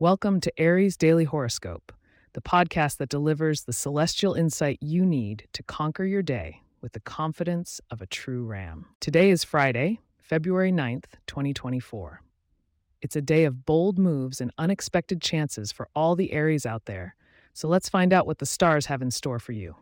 Welcome to Aries Daily Horoscope, the podcast that delivers the celestial insight you need to conquer your day with the confidence of a true ram. Today is Friday, February 9th, 2024. It's a day of bold moves and unexpected chances for all the Aries out there. So let's find out what the stars have in store for you.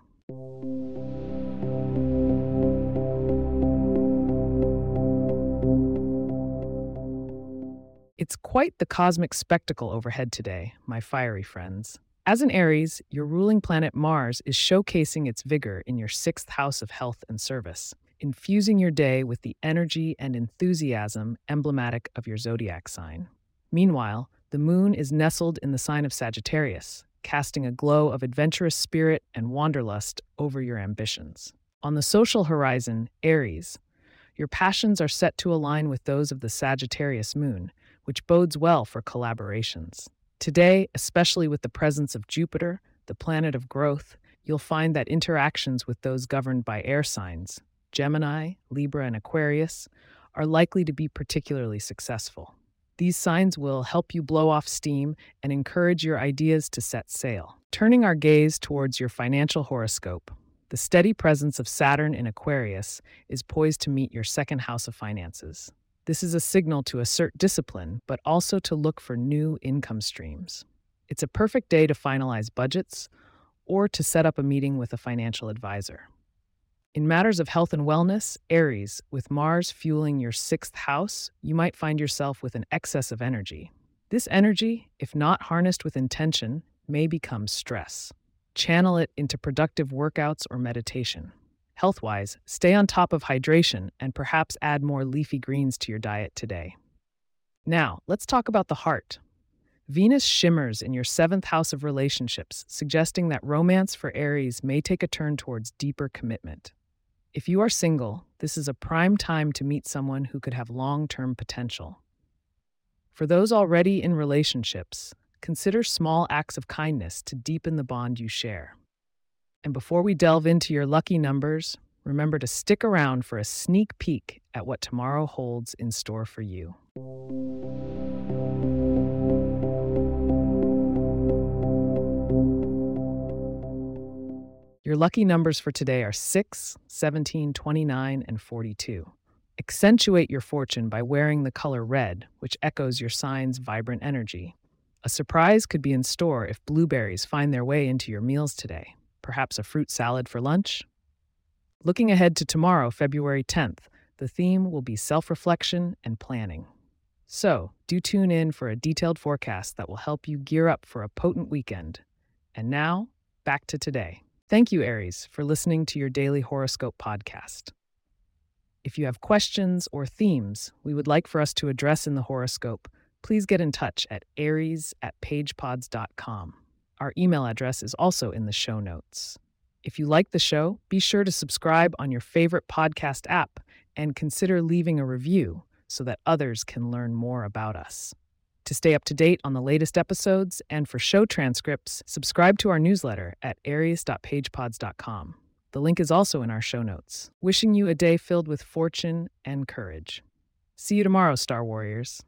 It's quite the cosmic spectacle overhead today, my fiery friends. As an Aries, your ruling planet Mars is showcasing its vigor in your sixth house of health and service, infusing your day with the energy and enthusiasm emblematic of your zodiac sign. Meanwhile, the moon is nestled in the sign of Sagittarius, casting a glow of adventurous spirit and wanderlust over your ambitions. On the social horizon, Aries, your passions are set to align with those of the Sagittarius moon, which bodes well for collaborations. Today, especially with the presence of Jupiter, the planet of growth, you'll find that interactions with those governed by air signs, Gemini, Libra, and Aquarius, are likely to be particularly successful. These signs will help you blow off steam and encourage your ideas to set sail. Turning our gaze towards your financial horoscope, the steady presence of Saturn in Aquarius is poised to meet your second house of finances. This is a signal to assert discipline, but also to look for new income streams. It's a perfect day to finalize budgets or to set up a meeting with a financial advisor. In matters of health and wellness, Aries, with Mars fueling your sixth house, you might find yourself with an excess of energy. This energy, if not harnessed with intention, may become stress. Channel it into productive workouts or meditation. Health wise, stay on top of hydration and perhaps add more leafy greens to your diet today. Now, let's talk about the heart. Venus shimmers in your seventh house of relationships, suggesting that romance for Aries may take a turn towards deeper commitment. If you are single, this is a prime time to meet someone who could have long term potential. For those already in relationships, consider small acts of kindness to deepen the bond you share. And before we delve into your lucky numbers, remember to stick around for a sneak peek at what tomorrow holds in store for you. Your lucky numbers for today are 6, 17, 29, and 42. Accentuate your fortune by wearing the color red, which echoes your sign's vibrant energy. A surprise could be in store if blueberries find their way into your meals today perhaps a fruit salad for lunch. Looking ahead to tomorrow, February 10th, the theme will be self reflection and planning. So, do tune in for a detailed forecast that will help you gear up for a potent weekend. And now, back to today. Thank you, Aries, for listening to your daily horoscope podcast. If you have questions or themes we would like for us to address in the horoscope, please get in touch at aries at pagepods.com. Our email address is also in the show notes. If you like the show, be sure to subscribe on your favorite podcast app and consider leaving a review so that others can learn more about us. To stay up to date on the latest episodes and for show transcripts, subscribe to our newsletter at aries.pagepods.com. The link is also in our show notes. Wishing you a day filled with fortune and courage. See you tomorrow, Star Warriors.